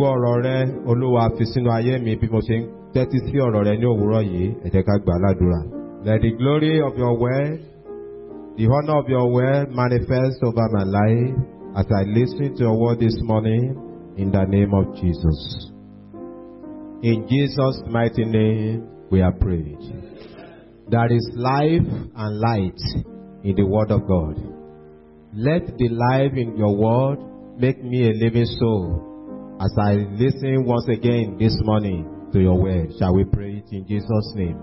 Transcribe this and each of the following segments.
ògo ọ̀rọ̀ rẹ olúwa fi sínú ayé mi bí mo ṣe ń tẹ́tí sí ọ̀rọ̀ rẹ ní òwúrọ̀ yìí ká gbà ládùúrà. Let the glory of your word, the honor of your word manifest over my life as I listen to your word this morning in the name of Jesus. In Jesus' mighty name we are prayed. There is life and light in the word of God. Let the life in your word make me a living soul as I listen once again this morning to your word. Shall we pray it in Jesus' name?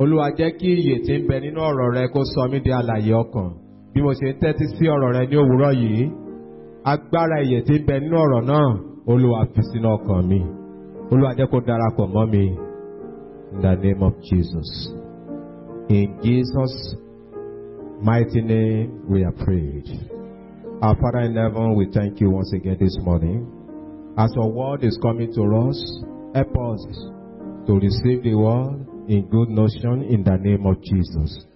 Olúwa jẹ́ kí iyè tí ń bẹ nínú ọ̀rọ̀ rẹ kó sọ mí di alààyè ọkàn. Bí mo ṣe ń tẹ́tí sí ọ̀rọ̀ rẹ ní òwúrọ̀ yìí, agbára iyè tí ń bẹ nínú ọ̀rọ̀ náà, Olúwa fi sínú ọkàn mi. Olúwa jẹ́ kó darapọ̀ mọ́ mi. In the name of Jesus. In Jesus' mighty name we are prayed. Our Father in heaven, we thank you once again this morning. As your word is coming to us, help us to receive the word in good notion in the name of Jesus.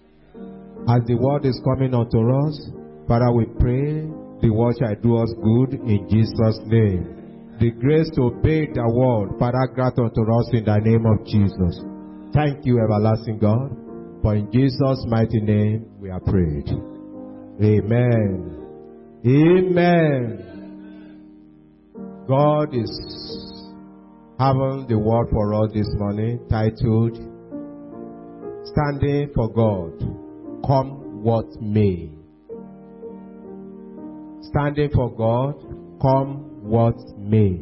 As the word is coming unto us, Father, we pray the word shall do us good in Jesus' name. The grace to obey the word, Father, grant unto us in the name of Jesus. Thank you, everlasting God, for in Jesus' mighty name we are prayed. Amen. Amen. God is having the word for us this morning titled Standing for God, come what may. Standing for God, come what may.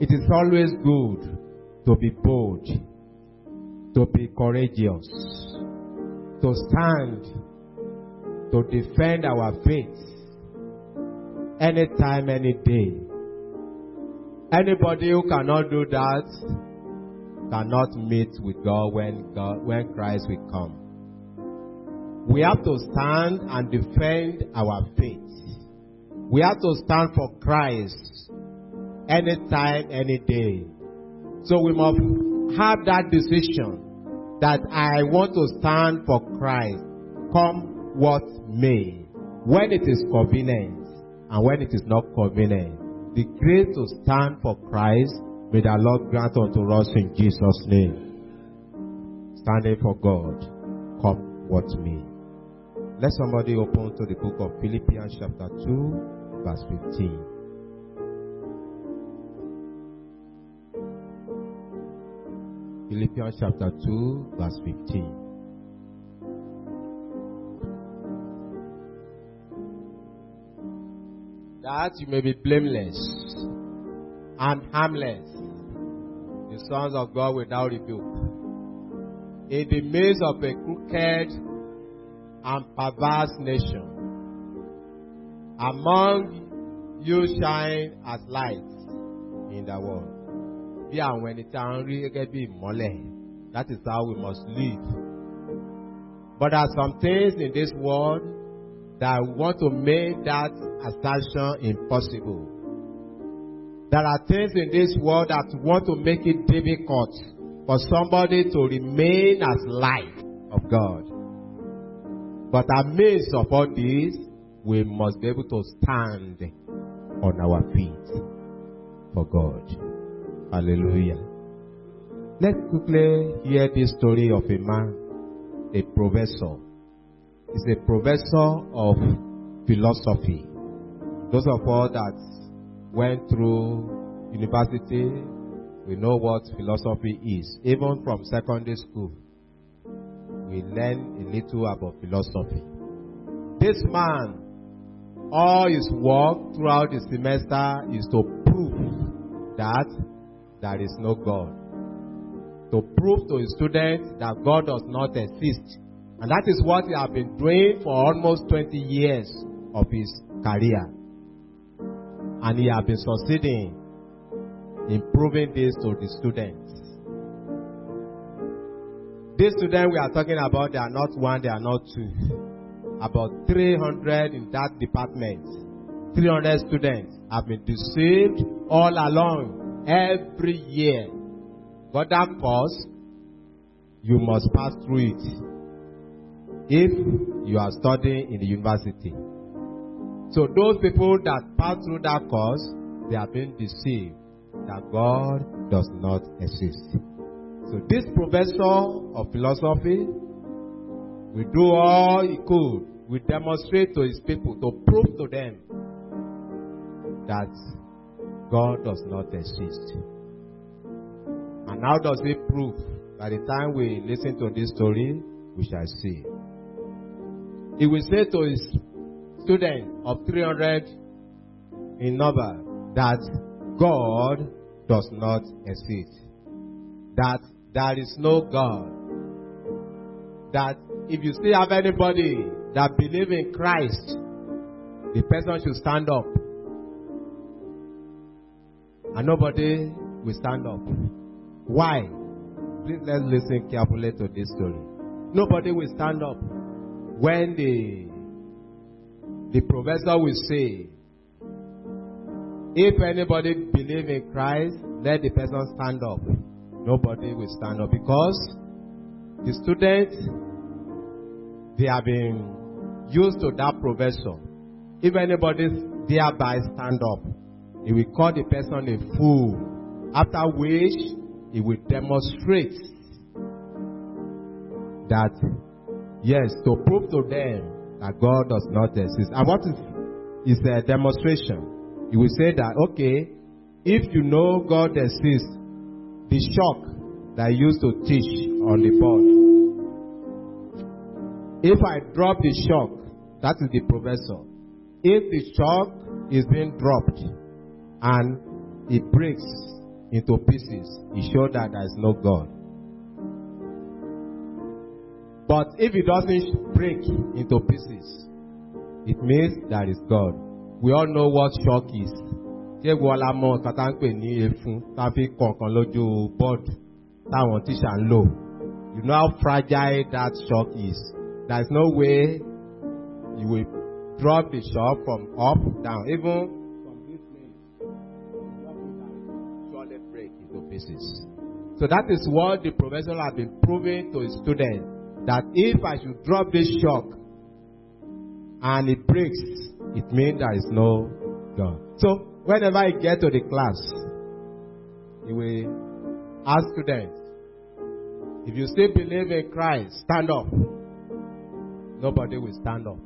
It is always good to be bold, to be courageous, to stand, to defend our faith anytime, any day. Anybody who cannot do that cannot meet with God when God, when Christ will come. We have to stand and defend our faith. We have to stand for Christ anytime, any day. So we must have that decision that I want to stand for Christ, come what may, when it is convenient and when it is not convenient. The grace to stand for Christ, may the Lord grant unto us in Jesus' name. Standing for God, come what may. Let somebody open to the book of Philippians chapter 2, verse 15. Philippians chapter 2, verse 15. That you may be blameless and harmless, the sons of God without rebuke, in the midst of a crooked and perverse nation. Among you shine as lights in the world. Bí àwọn ẹni tí a ń rí gẹ́gẹ́ bí that is how we must live. But there are some things in this world that want to make that assertion impossible. There are things in this world that want to make it difficult for somebody to remain as light of God. But amidst of all this, we must be able to stand on our feet for God. Hallelujah. Let's quickly hear this story of a man, a professor. He's a professor of philosophy. Those of us that went through university, we know what philosophy is. Even from secondary school, we learn a little about philosophy. This man, all his work throughout the semester is to prove that there is no God. To prove to his students that God does not exist. And that is what he has been doing for almost 20 years of his career. And he has been succeeding in proving this to the students. These students we are talking about, they are not one, they are not two. About 300 in that department. 300 students have been deceived all along every year. But that course, you must pass through it if you are studying in the university. So those people that pass through that course, they have been deceived that God does not exist. So this professor of philosophy will do all he could, will demonstrate to his people to prove to them that God does not exist. And how does he prove? By the time we listen to this story, we shall see. He will say to his student of 300 in number that God does not exist. That there is no God. That if you still have anybody that believe in Christ, the person should stand up. And nobody will stand up. Why? Please let's listen carefully to this story. Nobody will stand up when the the professor will say, if anybody believe in Christ, let the person stand up. Nobody will stand up because the students they have been used to that professor. If anybody thereby stand up, he will call the person a fool. After which he will demonstrate that yes, to prove to them that God does not exist. And what is is a demonstration? You will say that okay, if you know God exists, the shock that I used to teach on the board. If I drop the shock, that is the professor. If the shock is being dropped and it breaks into pieces, it shows that there is no God. But if it doesn't break into pieces, it means there is God. We all know what shock is. Ṣé la mọ nǹkan ń pè ní efun tá a fi kọ̀ọ̀kan lójú bọ́ọ̀dù táwọn tíṣà ń lò? You know how fragile that shock is. There is no way you will drop the shock from up down. Even from this place, surely break into pieces. So that is what the professor has been proving to his students that if I should drop this shock and it breaks, it means there is no God. So whenever I get to the class, he will ask students, if you still believe in Christ, stand up. Nobody will stand up.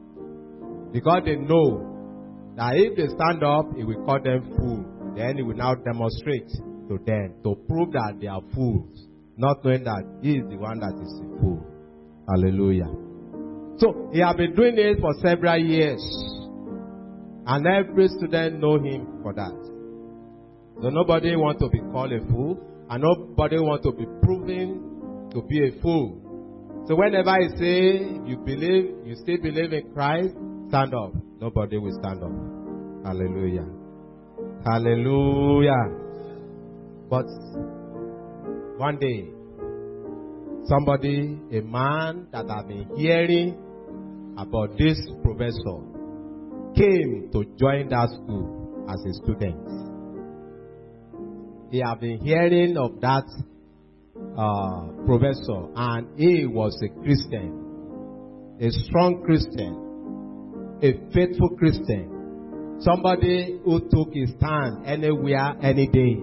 Because they know that if they stand up, he will call them fool. Then he will now demonstrate to them to prove that they are fools, not knowing that he is the one that is a fool. Hallelujah. So he has been doing it for several years. And every student know him for that. So nobody want to be called a fool. And nobody want to be proven to be a fool. So whenever I say you believe, you still believe in Christ, stand up. Nobody will stand up. Hallelujah. Hallelujah. But one day, somebody, a man that I've been hearing about this professor, came to join that school as a student. He have been hearing of that uh, professor, and he was a Christian, a strong Christian, a faithful Christian, somebody who took his stand anywhere, any day,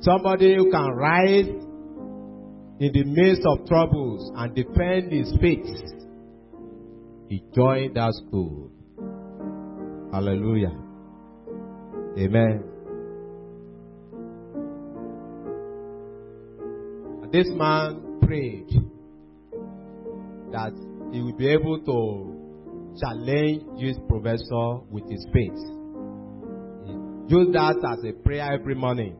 somebody who can rise in the midst of troubles and defend his faith. He joined that school. Hallelujah. Amen. This man prayed that he will be able to challenge this professor with his faith. He used that as a prayer every morning.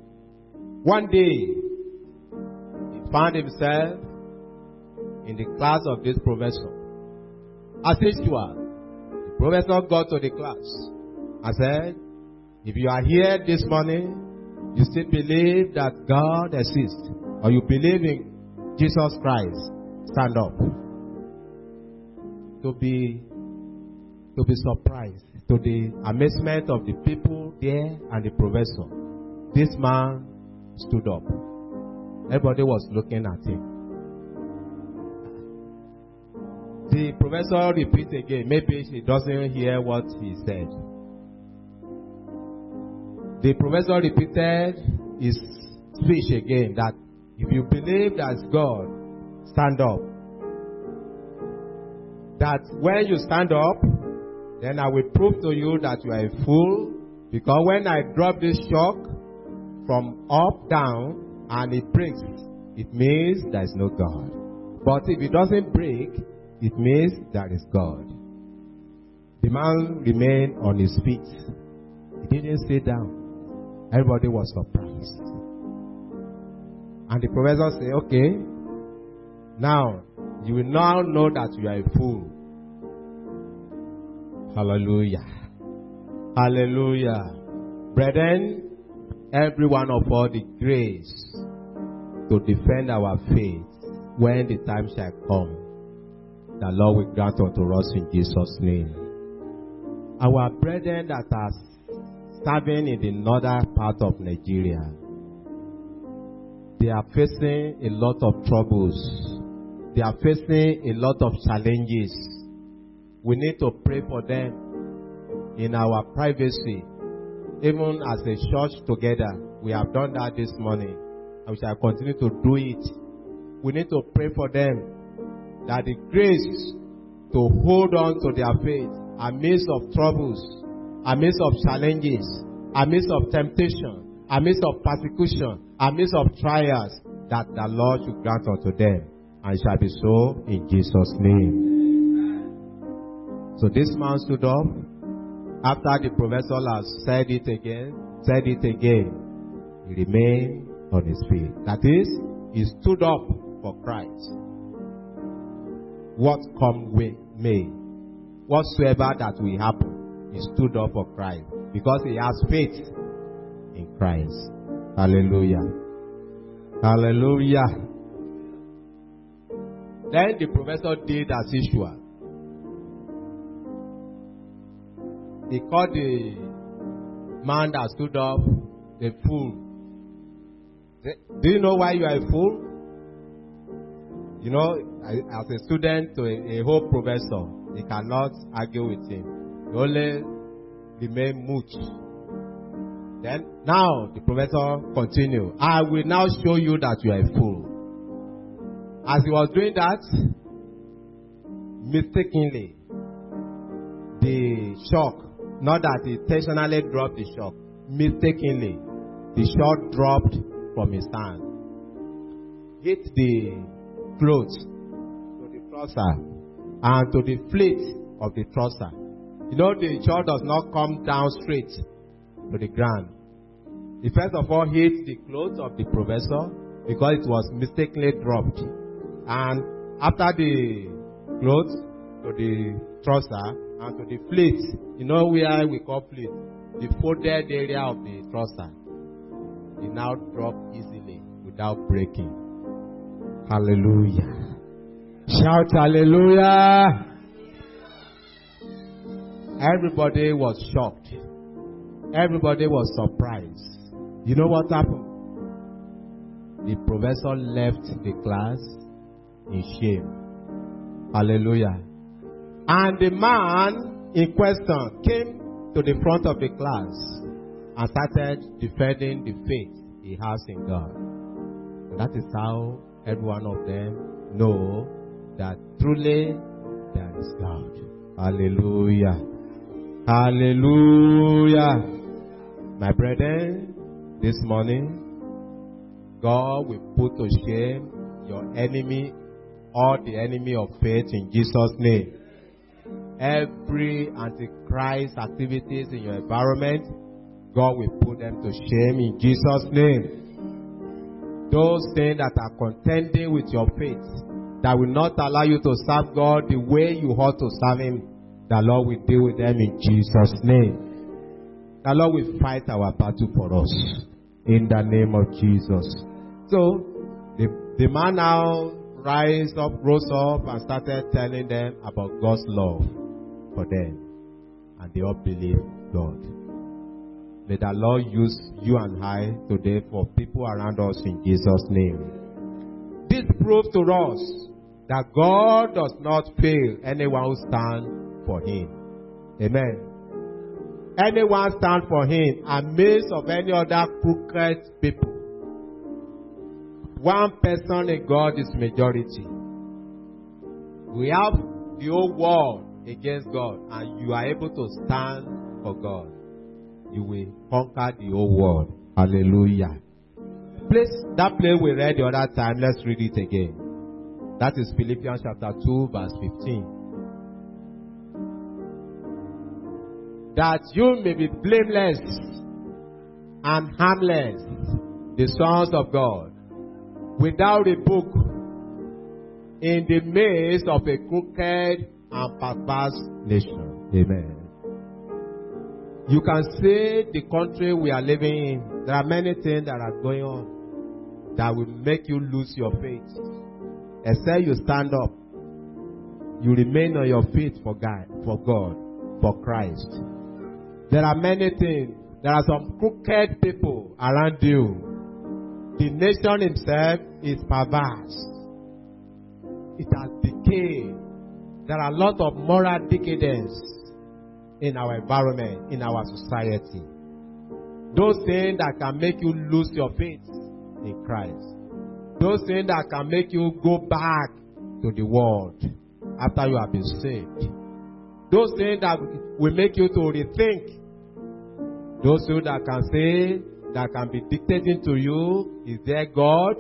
One day, found himself in the class of this professor. As usual, the professor got to the class and said, If you are here this morning, you still believe that God exists, or you believe in Jesus Christ, stand up. To be to be surprised, to the amazement of the people there and the professor, this man stood up. Everybody was looking at him. The professor repeats again. Maybe she doesn't hear what he said. The professor repeated his speech again that if you believe that's God, stand up. That when you stand up, then I will prove to you that you are a fool. Because when I drop this shock from up down and it breaks, it means there is no God. But if it doesn't break, it means there is God. The man remained on his feet. He didn't sit down. Everybody was surprised. And the professor said, Okay, now you will now know that you are a fool. Hallelujah. Hallelujah. Brethren, every one of us the grace to defend our faith when the time shall come. The Lord will grant unto us in Jesus' name. Our brethren that are serving in the northern part of Nigeria, they are facing a lot of troubles. They are facing a lot of challenges. We need to pray for them in our privacy. Even as a church together, we have done that this morning and we shall continue to do it. We need to pray for them that the grace to hold on to their faith amidst of troubles, amidst of challenges, amidst of temptation, amidst of persecution, amidst of trials, that the Lord should grant unto them, and shall be so in Jesus' name. So this man stood up after the professor has said it again, said it again. He remained on his feet. That is, he stood up for Christ. What come may, whatsoever that will happen, he stood up for Christ because he has faith in Christ. Hallelujah. Hallelujah. Then the professor did as usual. He called the man that stood up a fool. Do you know why you are a fool? You know, as a student to a, whole professor, he cannot argue with him. He only remain mute. Then, now the professor continued. I will now show you that you are a fool. As he was doing that, mistakenly, the shock not that he intentionally dropped the shock. Mistakenly, the shot dropped from his hand. Hit the clothes to the trouser and to the fleet of the trouser. You know, the shot does not come down straight to the ground. He first of all hit the clothes of the professor because it was mistakenly dropped. And after the clothes to the trouser, and to the plate. You know where we call plate? The folded area of the trouser. It now drop easily without breaking. Hallelujah. Shout hallelujah. Everybody was shocked. Everybody was surprised. You know what happened? The professor left the class in shame. Hallelujah. And the man in question came to the front of the class and started defending the faith he has in God. That is how every one of them know that truly there is God. Hallelujah. Hallelujah. My brethren, this morning, God will put to shame your enemy or the enemy of faith in Jesus' name every antichrist activities in your environment, God will put them to shame in Jesus' name. Those things that are contending with your faith, that will not allow you to serve God the way you ought to serve Him, the Lord will deal with them in Jesus' name. The Lord will fight our battle for us in the name of Jesus. So, the, the man now rise up, rose up, and started telling them about God's love for them. And they all believe God. May the Lord use you and I today for people around us in Jesus' name. This proves to us that God does not fail anyone who stands for Him. Amen. anyone stand for him amidst of any other crooked people. One person in God is majority. We have the whole world against God, and you are able to stand for God. You will conquer the whole world. Hallelujah. Place that place we read the other time. Let's read it again. That is Philippians chapter 2, verse 15. That you may be blameless and harmless, the sons of God, without rebuke, in the midst of a crooked and perverse nation. Amen. You can see the country we are living in. There are many things that are going on that will make you lose your faith. Except you stand up, you remain on your feet for God, for God, for Christ. There are many things. There are some crooked people around you. The nation itself is perverse. It has decayed. There are a lot of moral decadence in our environment, in our society. Those things that can make you lose your faith in Christ. Those things that can make you go back to the world after you have been saved. Those things that will make you to rethink. Those things that can say, that can be dictating to you, is there God?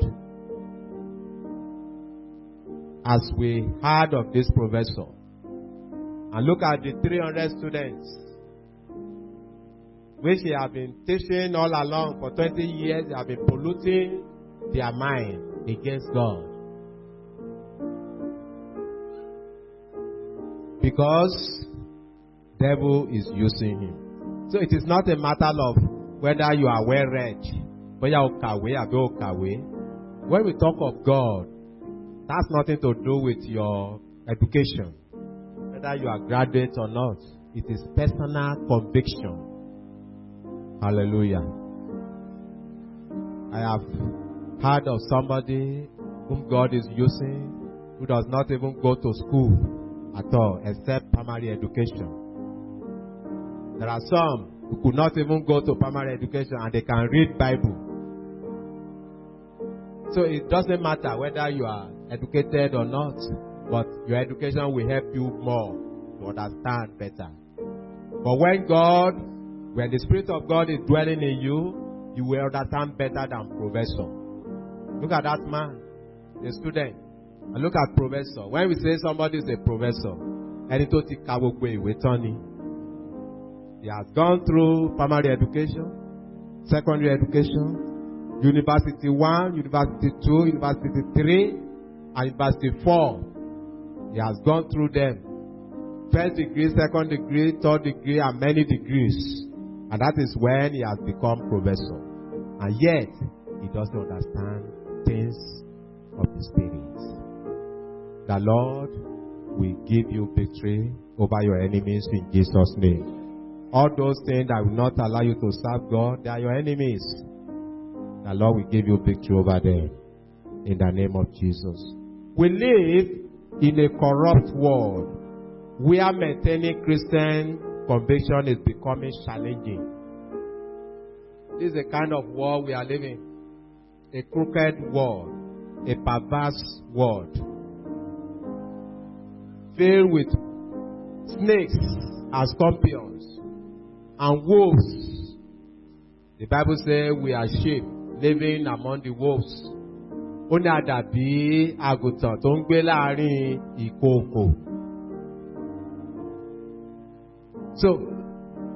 As we heard of this professor, and look at the 300 students which he have been teaching all along for 20 years, they have been polluting their mind against God. Because devil is using him. So it is not a matter of whether you are well read, you kawe. When we talk of God, that's nothing to do with your education, whether you are graduate or not. It is personal conviction. Hallelujah. I have heard of somebody whom God is using who does not even go to school at all except primary education. There are some who could not even go to primary education and they can read Bible. So it doesn't matter whether you are educated or not, but your education will help you more to understand better. But when God, when the Spirit of God is dwelling in you, you will understand better than professor. Look at that man, the student. And look at professor. When we say somebody is a professor, ẹni tó ti ka gbogbo. He has gone through primary education, secondary education, university one, university two, university three, and university four. He has gone through them. First degree, second degree, third degree, and many degrees. And that is when he has become professor. And yet, he doesn't understand things of the Spirit. The Lord will give you victory over your enemies in Jesus' name. All those things that will not allow you to serve God, they are your enemies. The Lord will give you victory over them in the name of Jesus. We live in a corrupt world where maintaining Christian conviction is becoming challenging. This is the kind of world we are living. A crooked world, a perverse world, filled with snakes and scorpions and wolves. The Bible says we are sheep living among the wolves. Ó ní àdàbí àgùntàn tó ń gbé láàrin ìkookò. So,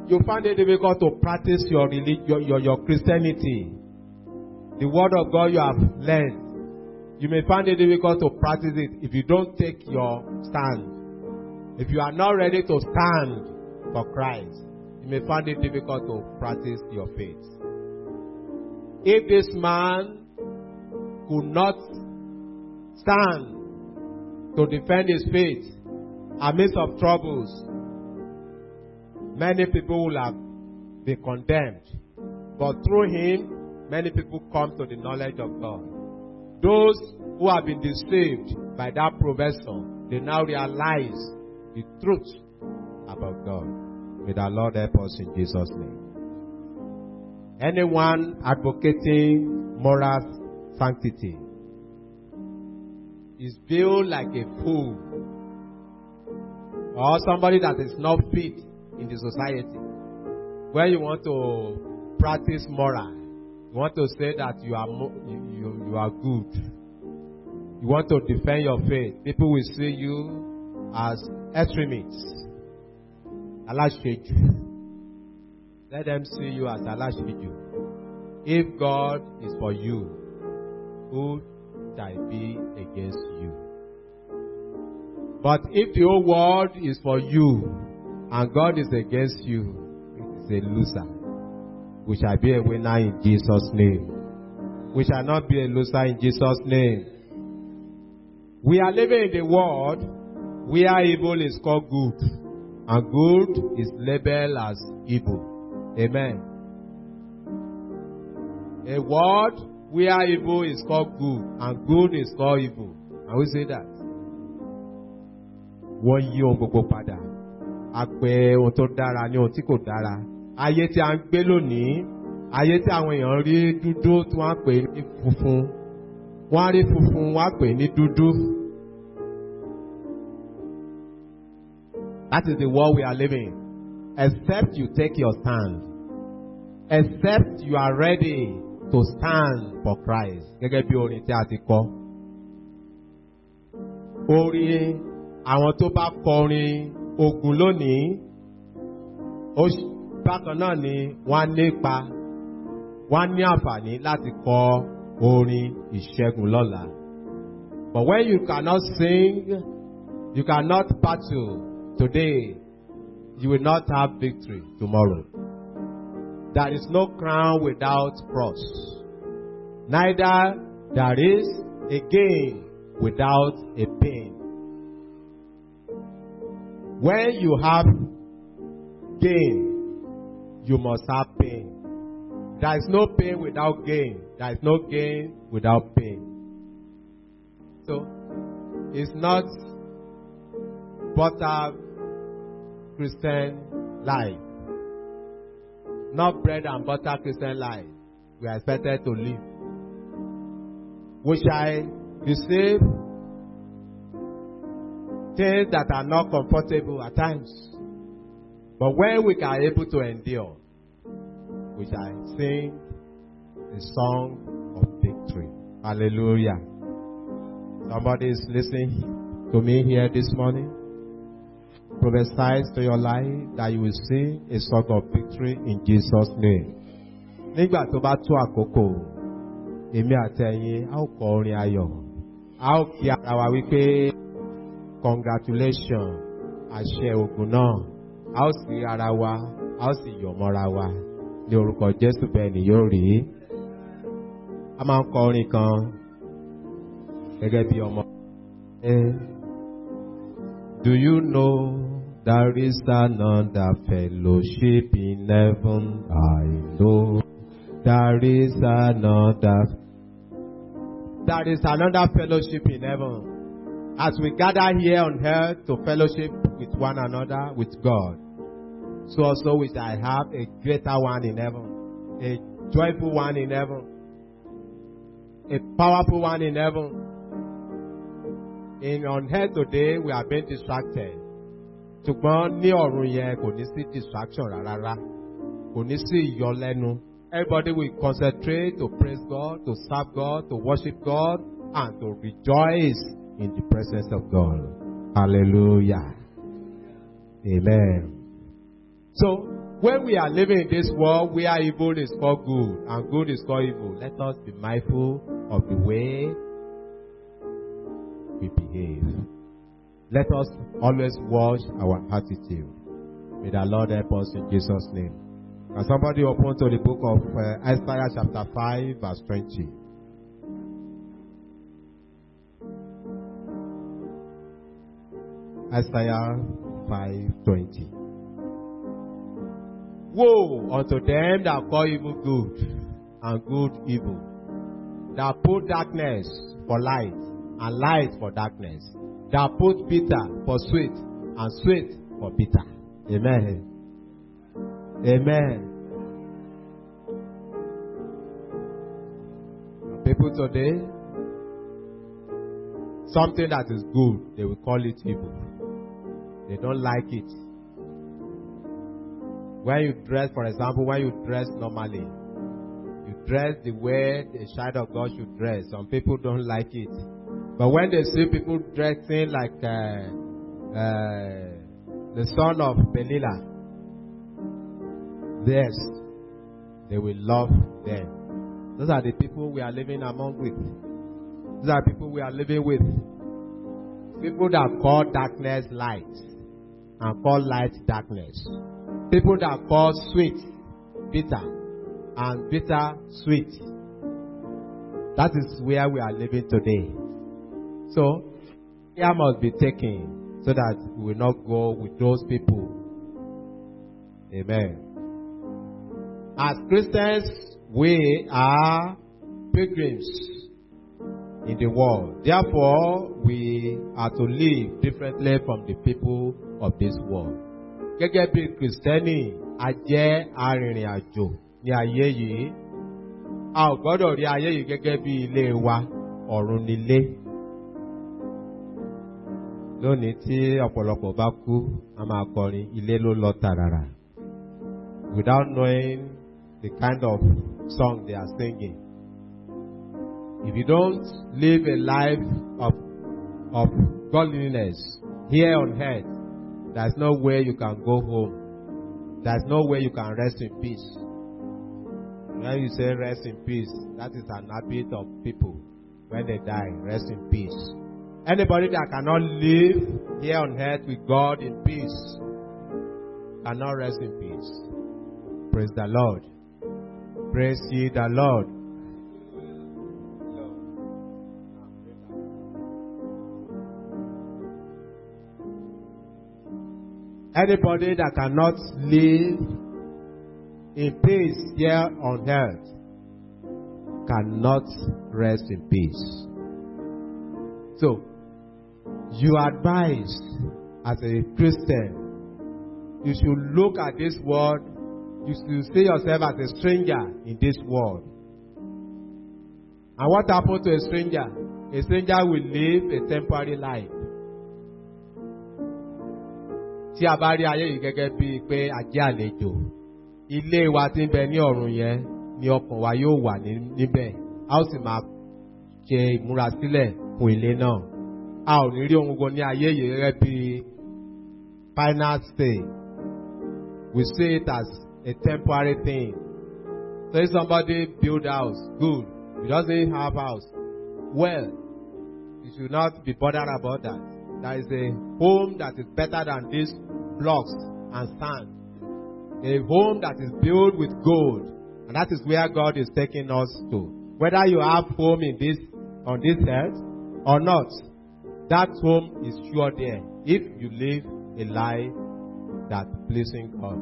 you find it difficult to practice your, relig- your, your, your Christianity. The word of God you have learned. You may find it difficult to practice it if you don't take your stand. If you are not ready to stand for Christ, you may find it difficult to practice your faith. If this man could not stand to defend his faith amidst of troubles, many people will have been condemned. But through him, many people come to the knowledge of God. Those who have been deceived by that professor, they now realize the truth about God. May the Lord help us in Jesus' name. Anyone advocating moral sanctity is viewed like a fool or somebody that is not fit in the society. Where you want to practice moral, you want to say that you are mo- you, you, are good. You want to defend your faith. People will see you as extremists. Let them see you as aláṣejù. If God is for you, who shall be against you? But if the whole world is for you and God is against you, it is a loser. We shall be a winner in Jesus' name. We shall not be a loser in Jesus' name. We are living in the world where evil is called good and good is labeled as evil. Amen. A world where evil is called good and good is called evil. And we say that. Wọ́n yí ohun gbogbo padà. Pè ohun tó dára ní ohun tí kò dára. Ayé tí a ń gbé lónìí, ayé tí àwọn èèyàn rí dúdú tí wọ́n á pè ní funfun. Wọ́n á rí funfun, wọ́n á pè ní dúdú. That is the world we are living in. Except you take your stand. Except you are ready to stand for Christ. Gẹ́gẹ́ bí orin tí a ti kọ. Orin àwọn tó bá kọrin ogun lónìí, bákan náà ni wọ́n nípa, wọ́n ní àǹfààní láti kọ orin ìṣẹ́gun lọ́la. But when you cannot sing, you cannot battle today, you will not have victory tomorrow. There is no crown without cross. Neither there is a gain without a pain. When you have gain, you must have pain. There is no pain without gain. There is no gain without pain. So, it's not butter Christian life. Not bread and butter Christian life. We are expected to live. We shall receive things that are not comfortable at times. But when we are able to endure, we shall sing the song of victory. Hallelujah. Somebody is listening to me here this morning. Prophesy to your life that you will sing a song of victory in Jesus' name. Nígbà tó bá tó àkókò, èmi àti ẹ̀yin a ó kọ orin ayọ̀. A ó kí ara wa wípé congratulation àṣẹ ògùn náà. A ó sì ara wa, a ó sì yọ̀ mọ́ra wa. Ní orúkọ Jésù bẹ́ẹ̀ ni yóò rí. A máa ń kọ orin kan gẹ́gẹ́ bí ọmọ. Eh, Do you know there is another fellowship in heaven? I know there is another. There is another fellowship in heaven. As we gather here on earth to fellowship with one another, with God, so also we shall have a greater one in heaven, a joyful one in heaven, a powerful one in heaven. In on earth today, we are being distracted. Ṣùgbọ́n ní ọ̀run yẹn kò ní sí distraction rárá. Kò ní sí ìyọlẹ́nu. Everybody will concentrate to praise God, to serve God, to worship God, and to rejoice in the presence of God. Hallelujah. Amen. So, when we are living in this world where evil is called good and good is called evil, let us be mindful of the way we behave. Let us always watch our attitude. May the Lord help us in Jesus' name. Can somebody open to the book of uh, Isaiah chapter 5 verse 20? Isaiah 5:20. Woe unto them that call evil good and good evil, that put darkness for light and light for darkness, that put bitter for sweet and sweet for bitter. Amen. Amen. People today, something that is good, they will call it evil. They don't like it. When you dress, for example, when you dress normally, you dress the way the child of God should dress. Some people don't like it. But when they see people dressing like uh, uh, the son of Belial, yes, they will love them. Those are the people we are living among with. Those are people we are living with. People that call darkness light and call light darkness. People that call sweet bitter and bitter sweet. That is where we are living today. So, care must be taken so that we will not go with those people. Amen. As Christians, we are pilgrims in the world. Therefore, we are to live differently from the people of this world. Gẹ́gẹ́ bí Kìrìsìtẹ́nì, a jẹ́ arìnrìn àjò ní ayé yìí. A ò gbọ́dọ̀ rí ayé yìí gẹ́gẹ́ bí ilé wa, ọ̀run nílé. Lónìí tí ọ̀pọ̀lọpọ̀ bá kú, a máa kọrin ilé ló lọ. Without knowing the kind of song they are singing. If you don't live a life of, of godliness here on earth, there's no way you can go home. There's no way you can rest in peace. When you say rest in peace, that is an habit of people. When they die, rest in peace. Anybody that cannot live here on earth with God in peace cannot rest in peace. Praise the Lord. Praise ye the Lord. Anybody that cannot live in peace here on earth cannot rest in peace. So, you are advised as a Christian, you should look at this world, you should see yourself as a stranger in this world. And what happens to a stranger? A stranger will live a temporary life. tí a bá rí ayé yìí gẹ́gẹ́ bíi pé a àlejò ilé wa tí ń bẹ ní ọ̀run yẹn ni ọkàn wa yóò wà níbẹ̀ a ó sì máa ṣe ìmúrasílẹ̀ fún ilé náà a ò ní rí ohun gbogbo ní ayé yìí gẹ́gẹ́ bíi final stay we see it as a temporary thing if somebody build house good he doesn't have house well you should not be bothered about that there is a home that is better than these blocks and sand. A home that is built with gold. And that is where God is taking us to. Whether you have home in this, on this earth or not, that home is sure there. If you live a life that pleasing God.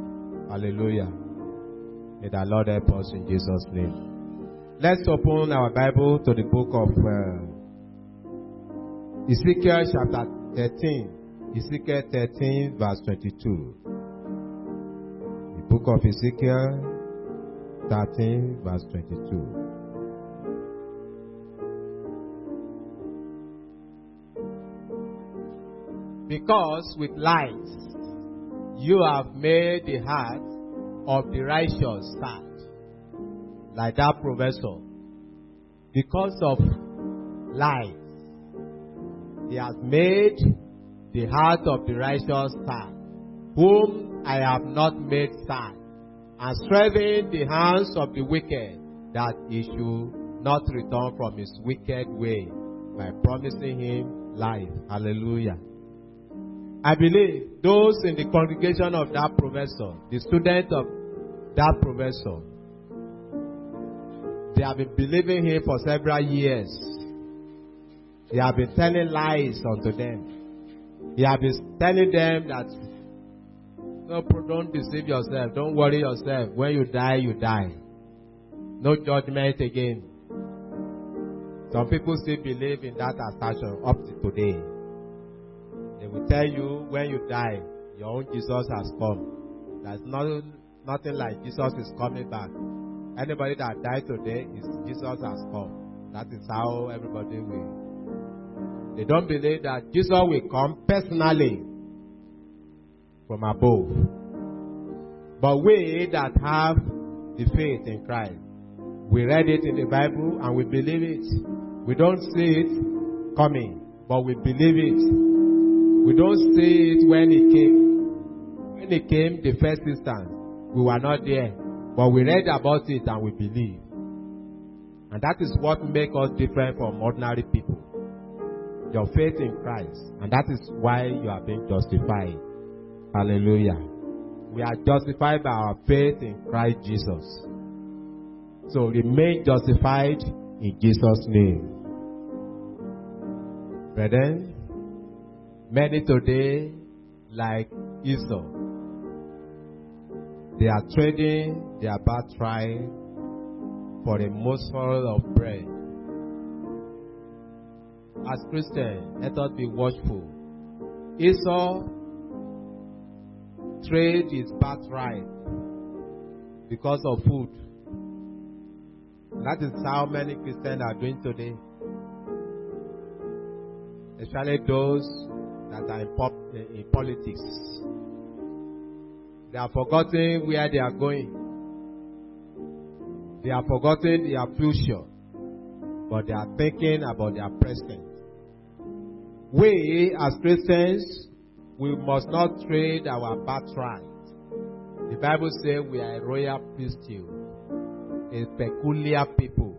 Hallelujah. May the Lord help us in Jesus' name. Let's open our Bible to the book of uh, Ezekiel chapter 13. Ezekiel 13, verse 22. The book of Ezekiel 13, verse 22. Because with lies. you have made the heart of the righteous sad, like that professor. Because of lies, he has made the heart of the righteous sad, whom I have not made sad, and strengthened the hands of the wicked, that he should not return from his wicked way, by promising him life. Hallelujah. I believe those in the congregation of that professor, the student of that professor, they have been believing him for several years. He have been telling lies unto them. He have been telling them that no, don't deceive yourself. Don't worry yourself. When you die, you die. No judgment again. Some people still believe in that assertion up to today. They will tell you when you die, your own Jesus has come. There's no, nothing like Jesus is coming back. Anybody that died today is Jesus has come. That is how everybody will. They don't believe that Jesus will come personally from above. But we that have the faith in Christ, we read it in the Bible and we believe it. We don't see it coming, but we believe it. We don't see it when it came. When it came the first instance, we were not there, but we read about it and we believe. And that is what makes us different from ordinary people. Your faith in Christ. And that is why you are being justified. Hallelujah. We are justified by our faith in Christ Jesus. So remain justified in Jesus' name. Brethren, many today, like Esau, they are trading their birthright for a morsel of bread. As Christians, let us be watchful. Esau trade his birthright because of food. That is how many Christians are doing today. Especially those that are in, pop, in politics. They are forgotten where they are going. They are forgotten their future. But they are thinking about their present. We, as Christians, we must not trade our birthright. The Bible says we are a royal priesthood, a peculiar people.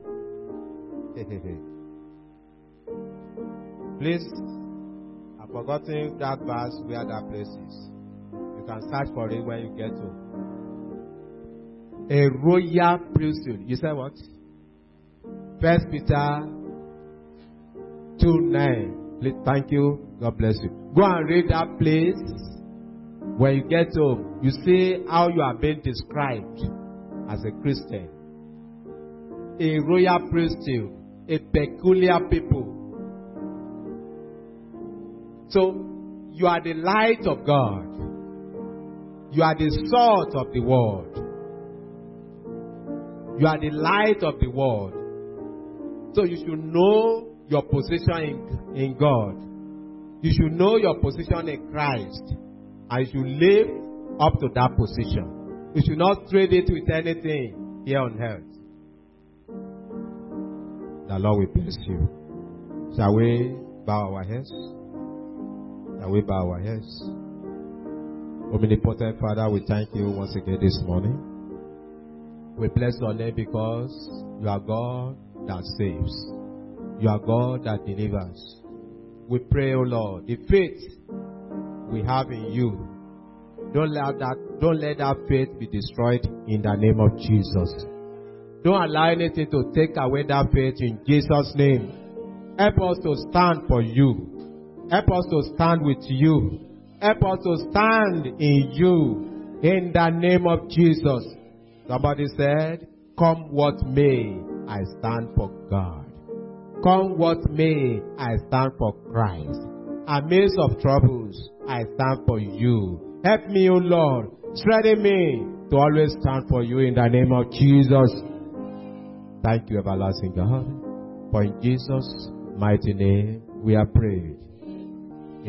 Please, I've forgotten that verse where that place is. You can search for it when you get to. A royal priesthood. You say what? First Peter 2 9. Please, thank you. God bless you. Go and read that place. When you get home, you see how you are being described as a Christian. A royal priesthood, a peculiar people. So, you are the light of God. You are the salt of the world. You are the light of the world. So you should know your position in, in God. You should know your position in Christ. And you should live up to that position. You should not trade it with anything here on earth. The Lord will bless you. Shall we bow our heads? Shall we bow our heads? Omnipotent Father, we thank you once again this morning. We bless your name because you are God that saves. You are God that delivers. We pray, O Lord, the faith we have in you. Don't let that don't let that faith be destroyed in the name of Jesus. Don't allow anything to take away that faith in Jesus' name. Help us to stand for you. Help us to stand with you. Help us to stand in you. In the name of Jesus. Somebody said, Come what may, I stand for God. Come what may, I stand for Christ. Amidst of troubles, I stand for you. Help me, O Lord. Strengthen me to always stand for you in the name of Jesus. Thank you, everlasting God. For in Jesus' mighty name we are prayed.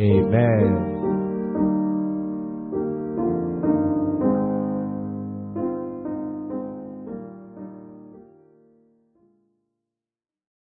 Amen.